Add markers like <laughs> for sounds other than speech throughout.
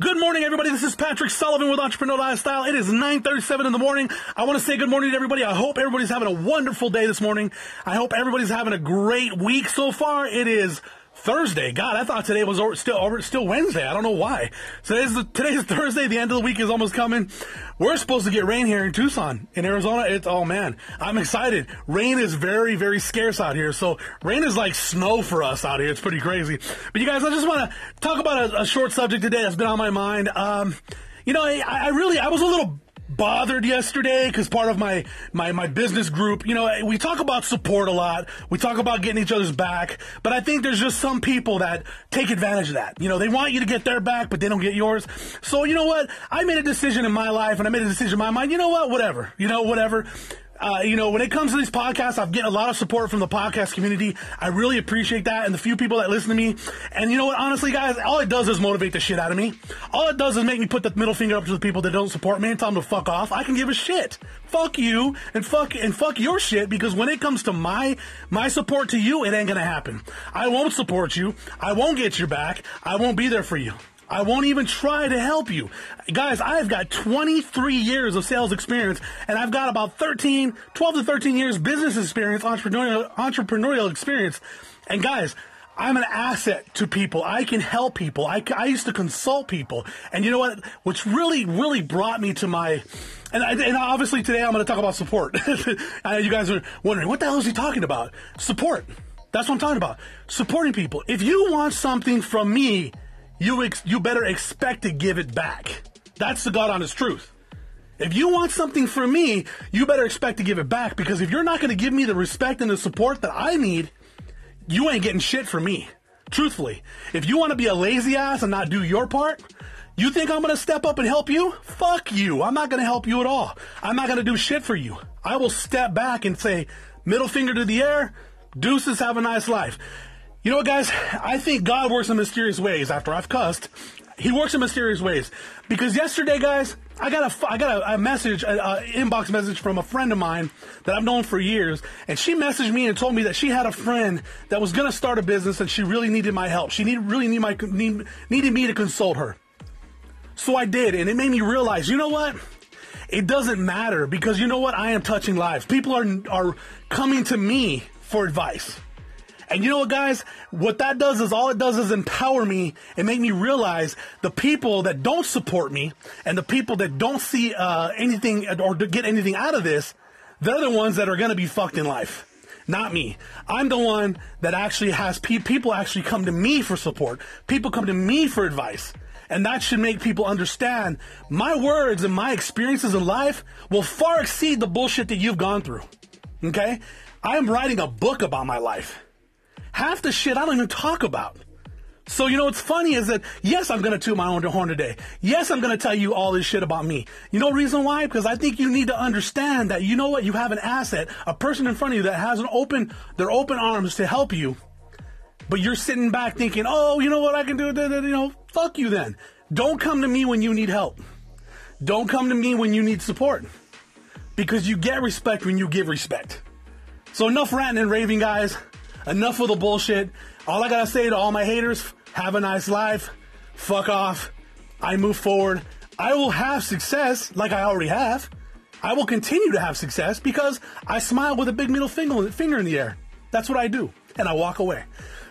morning, everybody. This is Patrick Sullivan with Entrepreneur Lifestyle. It is 9.37 in the morning. I want to say good morning to everybody. I hope everybody's having a wonderful day this morning. I hope everybody's having a great week so far. It is Thursday. God, I thought today was still still Wednesday. I don't know why. Today's, today's <laughs> Thursday. The end of the week is almost coming. We're supposed to get rain here in Tucson, in Arizona. It's oh man, I'm excited. Rain is very very scarce out here. So rain is like snow for us out here. It's pretty crazy. But you guys, I just want to talk about a, a, short subject today that's been on my mind. Um, you know, I, I really I was a little bothered yesterday because part of my, my, my business group, you know, we talk about support a lot. We talk about getting each other's back, but I think there's just some people that take advantage of that. You know, they want you to get their back, but they don't get yours. So, you know what? I made a decision in my life and I made a decision in my mind. You know what? Whatever. You know, whatever. Uh, you know, when it comes to these podcasts, I've getting a lot of support from the podcast community. I really appreciate that and the few people that listen to me. And you know what? Honestly, guys, all it does is motivate the shit out of me. All it does is make me put the middle finger up to the people that don't support me and tell them to fuck off. I can give a shit. Fuck you and fuck and fuck your shit because when it comes to my my support to you, it ain't gonna happen. I won't support you. I won't get your back. I won't be there for you. I won't even try to help you. Guys, I've got 23 years of sales experience and I've got about 13, 12 to 13 years business experience, entrepreneurial, entrepreneurial experience. And guys, I'm an asset to people. I can help people. I, I used to consult people. And you know what? Which really, really brought me to my, and, and obviously today I'm going to talk about support. And <laughs> uh, you guys are wondering, what the hell is he talking about? Support. That's what I'm talking about. Supporting people. If you want something from me, you ex- you better expect to give it back. That's the God honest truth. If you want something from me, you better expect to give it back because if you're not going to give me the respect and the support that I need, you ain't getting shit from me. Truthfully, if you want to be a lazy ass and not do your part, you think I'm going to step up and help you? Fuck you. I'm not going to help you at all. I'm not going to do shit for you. I will step back and say, middle finger to the air, deuces, have a nice life. You know what, guys? I think God works in mysterious ways. After I've cussed, He works in mysterious ways. Because yesterday, guys, I got a I got a, a message, an inbox message from a friend of mine that I've known for years, and she messaged me and told me that she had a friend that was to start a business and she really needed my help. She needed really need my need, needed me to consult her. So I did, and it made me realize, you know what? It doesn't matter because you know what? I am touching lives. People are are coming to me for advice. And you know what, guys? What that does is all it does is empower me and make me realize the people that don't support me and the people that don't see uh, anything or get anything out of this, they're the ones that are going to be fucked in life. Not me. I'm the one that actually has pe- people actually come to me for support. People come to me for advice. And that should make people understand my words and my experiences in life will far exceed the bullshit that you've gone through. Okay? I am writing a book about my life half the shit I don't even talk about. So, you know, what's funny is that, yes, I'm going to toot my own horn today. Yes, I'm going to tell you all this shit about me. You know reason why? Because I think you need to understand that, you know what? You have an asset, a person in front of you that has an open, their open arms to help you. But you're sitting back thinking, oh, you know what I can do? You know, fuck you then. Don't come to me when you need help. Don't come to me when you need support. Because you get respect when you give respect. So enough ranting and raving, guys. Enough of the bullshit. All I gotta say to all my haters, have a nice life. Fuck off. I move forward. I will have success like I already have. I will continue to have success because I smile with a big middle finger in the air. That's what I do. And I walk away.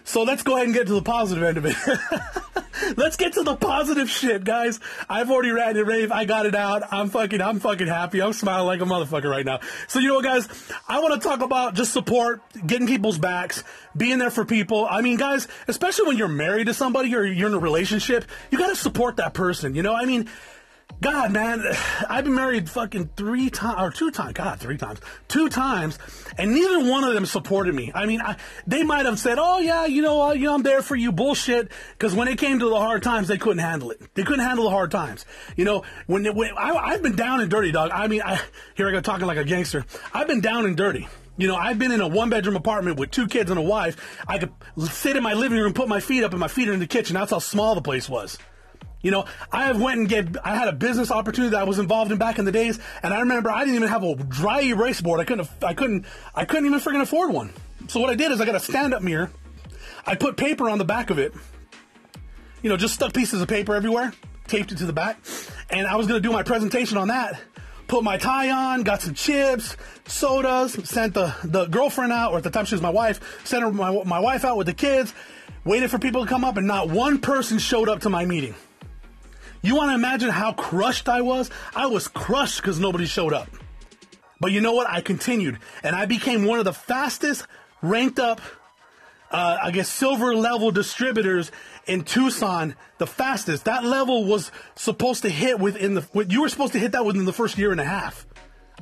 So let's go ahead and get to the positive end of it. <laughs> let's get to the positive shit, guys. I've already ran and rave. I got it out. I'm fucking, I'm fucking happy. I'm smiling like a motherfucker right now. So you know what, guys? I want to talk about just support, getting people's backs, being there for people. I mean, guys, especially when you're married to somebody or you're in a relationship, you got to support that person. You know, I mean, God, man, I've been married fucking three times, or two times, God, three times, two times, and neither one of them supported me. I mean, I, they might have said, oh yeah, you know, you know, I'm there for you, bullshit, because when it came to the hard times, they couldn't handle it. They couldn't handle the hard times. You know, when, when I, have been down and dirty, dog. I mean, I, here I go talking like a gangster. I've been down and dirty. You know, I've been in a one bedroom apartment with two kids and a wife. I could sit in my living room, put my feet up, and my feet are in the kitchen. That's how small the place was. You know, I have went and get, I had a business opportunity that I was involved in back in the days, and I remember I didn't even have a dry erase board. I couldn't, I couldn't, I couldn't even freaking afford one. So what I did is I got a stand-up mirror. I put paper on the back of it. You know, just stuck pieces of paper everywhere. taped it to the back, and I was gonna do my presentation on that. Put my tie on, got some chips, sodas, sent the, the girlfriend out, or at the time she was my wife, sent her, my, my wife out with the kids, waited for people to come up, and not one person showed up to my meeting. You want to imagine how crushed I was? I was crushed because nobody showed up. But you know what? I continued, and I became one of the fastest ranked up uh, I guess silver level distributors in Tucson the fastest. That level was supposed to hit within the you were supposed to hit that within the first year and a half.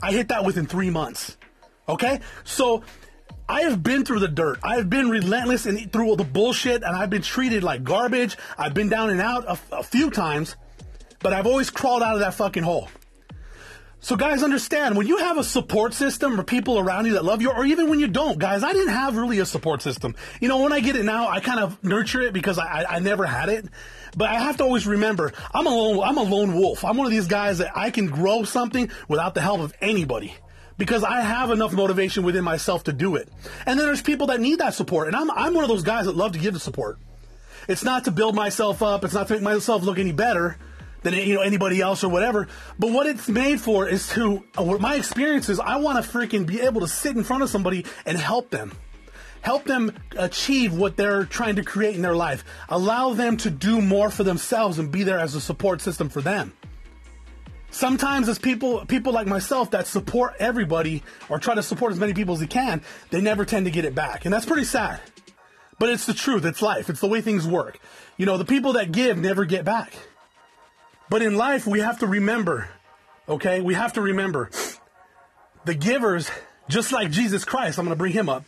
I hit that within three months. Okay, so I have been through the dirt. I have been relentless and through all the bullshit, and I've been treated like garbage. I've been down and out a, a few times, but I've always crawled out of that fucking hole. So guys, understand when you have a support system or people around you that love you, or even when you don't, guys, I didn't have really a support system. You know, when I get it now, I kind of nurture it because I, I never had it. But I have to always remember, I'm a lone, I'm a lone wolf. I'm one of these guys that I can grow something without the help of anybody because I have enough motivation within myself to do it. And then there's people that need that support, and I'm I'm one of those guys that love to give the support. It's not to build myself up. It's not to make myself look any better than you know anybody else or whatever. But what it's made for is to uh, my experience is. I want to freaking be able to sit in front of somebody and help them. Help them achieve what they're trying to create in their life. Allow them to do more for themselves and be there as a support system for them. Sometimes as people people like myself that support everybody or try to support as many people as they can, they never tend to get it back. And that's pretty sad. But it's the truth, it's life, it's the way things work. You know, the people that give never get back. But in life, we have to remember, okay? We have to remember the givers, just like Jesus Christ, I'm going to bring him up.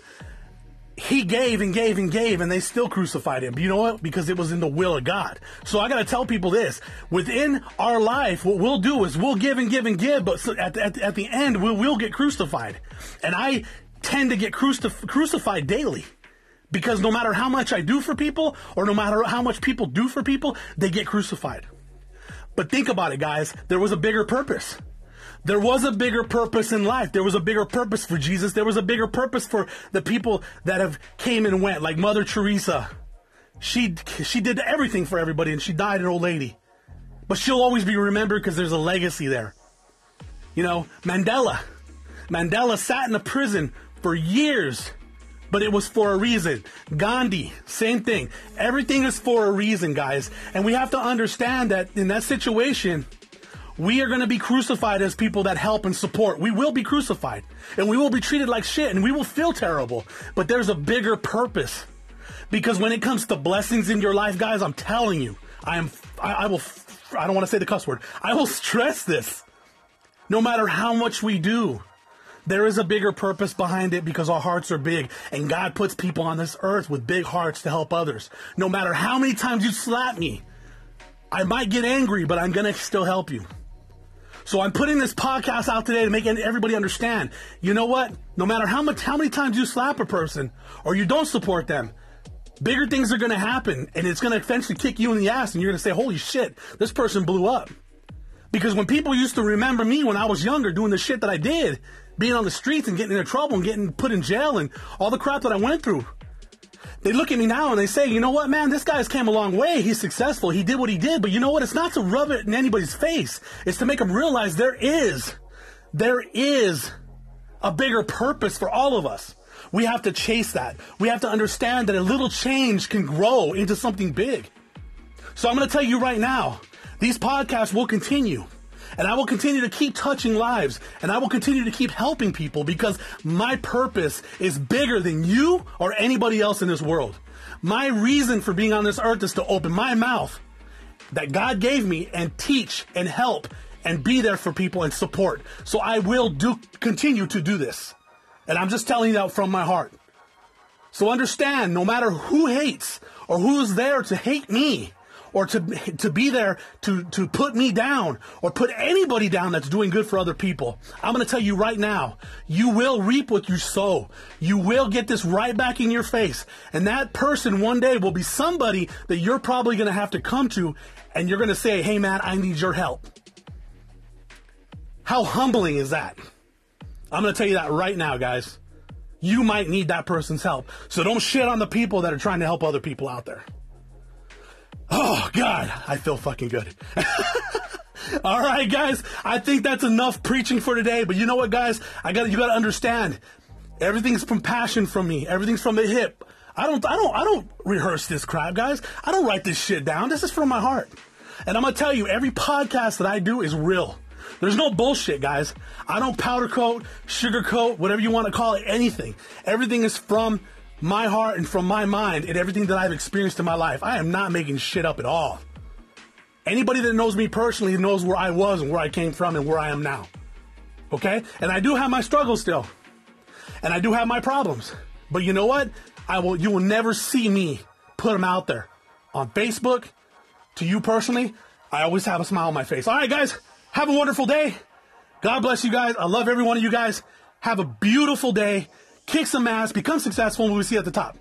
He gave and gave and gave, and they still crucified him. You know what? Because it was in the will of God. So I got to tell people this within our life, what we'll do is we'll give and give and give, but at, at, at the end, we'll, we'll get crucified. And I tend to get crucif- crucified daily because no matter how much I do for people or no matter how much people do for people, they get crucified. But think about it, guys. There was a bigger purpose. There was a bigger purpose in life. There was a bigger purpose for Jesus. There was a bigger purpose for the people that have came and went, like Mother Teresa. She she did everything for everybody, and she died an old lady. But she'll always be remembered because there's a legacy there. You know, Mandela. Mandela sat in a prison for years but it was for a reason. Gandhi, same thing. Everything is for a reason, guys. And we have to understand that in that situation, we are going to be crucified as people that help and support. We will be crucified and we will be treated like shit and we will feel terrible. But there's a bigger purpose. Because when it comes to blessings in your life, guys, I'm telling you, I am, I, I will, I don't want to say the cuss word. I will <laughs> stress this. No matter how much we do, there is a bigger purpose behind it because our hearts are big and God puts people on this earth with big hearts to help others. No matter how many times you slap me, I might get angry, but I'm to still help you. So I'm putting this podcast out today to make everybody understand. You know what? No matter how much, how many times you slap a person or you don't support them, bigger things are going to happen and it's going to eventually kick you in the ass and you're going to say, holy shit, this person blew up. Because when people used to remember me when I was younger doing the shit that I did, being on the streets and getting into trouble and getting put in jail and all the crap that I went through. They look at me now and they say, you know what, man, this guy's came a long way. He's successful. He did what he did. But you know what? It's not to rub it in anybody's face. It's to make them realize there is, there is a bigger purpose for all of us. We have to chase that. We have to understand that a little change can grow into something big. So I'm going to tell you right now, these podcasts will continue. And I will continue to keep touching lives and I will continue to keep helping people because my purpose is bigger than you or anybody else in this world. My reason for being on this earth is to open my mouth that God gave me and teach and help and be there for people and support. So I will do continue to do this. And I'm just telling you that from my heart. So understand, no matter who hates or who's there to hate me, or to to be there to to put me down or put anybody down that's doing good for other people. I'm going to tell you right now, you will reap what you sow. You will get this right back in your face. And that person one day will be somebody that you're probably going to have to come to and you're going to say, "Hey man, I need your help." How humbling is that? I'm going to tell you that right now, guys. You might need that person's help. So don't shit on the people that are trying to help other people out there. Oh, God, I feel fucking good. <laughs> All right, guys. I think that's enough preaching for today. But you know what, guys? I got you got to understand. Everything's from passion from me. Everything's from the hip. I don't, I don't, I don't rehearse this crap, guys. I don't write this shit down. This is from my heart. And I'm gonna tell you, every podcast that I do is real. There's no bullshit, guys. I don't powder coat, sugar coat, whatever you want to call it, anything. Everything is from my heart and from my mind and everything that I've experienced in my life. I am not making shit up at all. Anybody that knows me personally knows where I was and where I came from and where I am now. Okay? And I do have my struggles still. And I do have my problems. But you know what? I will you will never see me put them out there on Facebook to you personally. I always have a smile on my face. All right, guys, have a wonderful day. God bless you guys. I love every one of you guys. Have a beautiful day. Kick some ass, become successful, and we'll see at the top.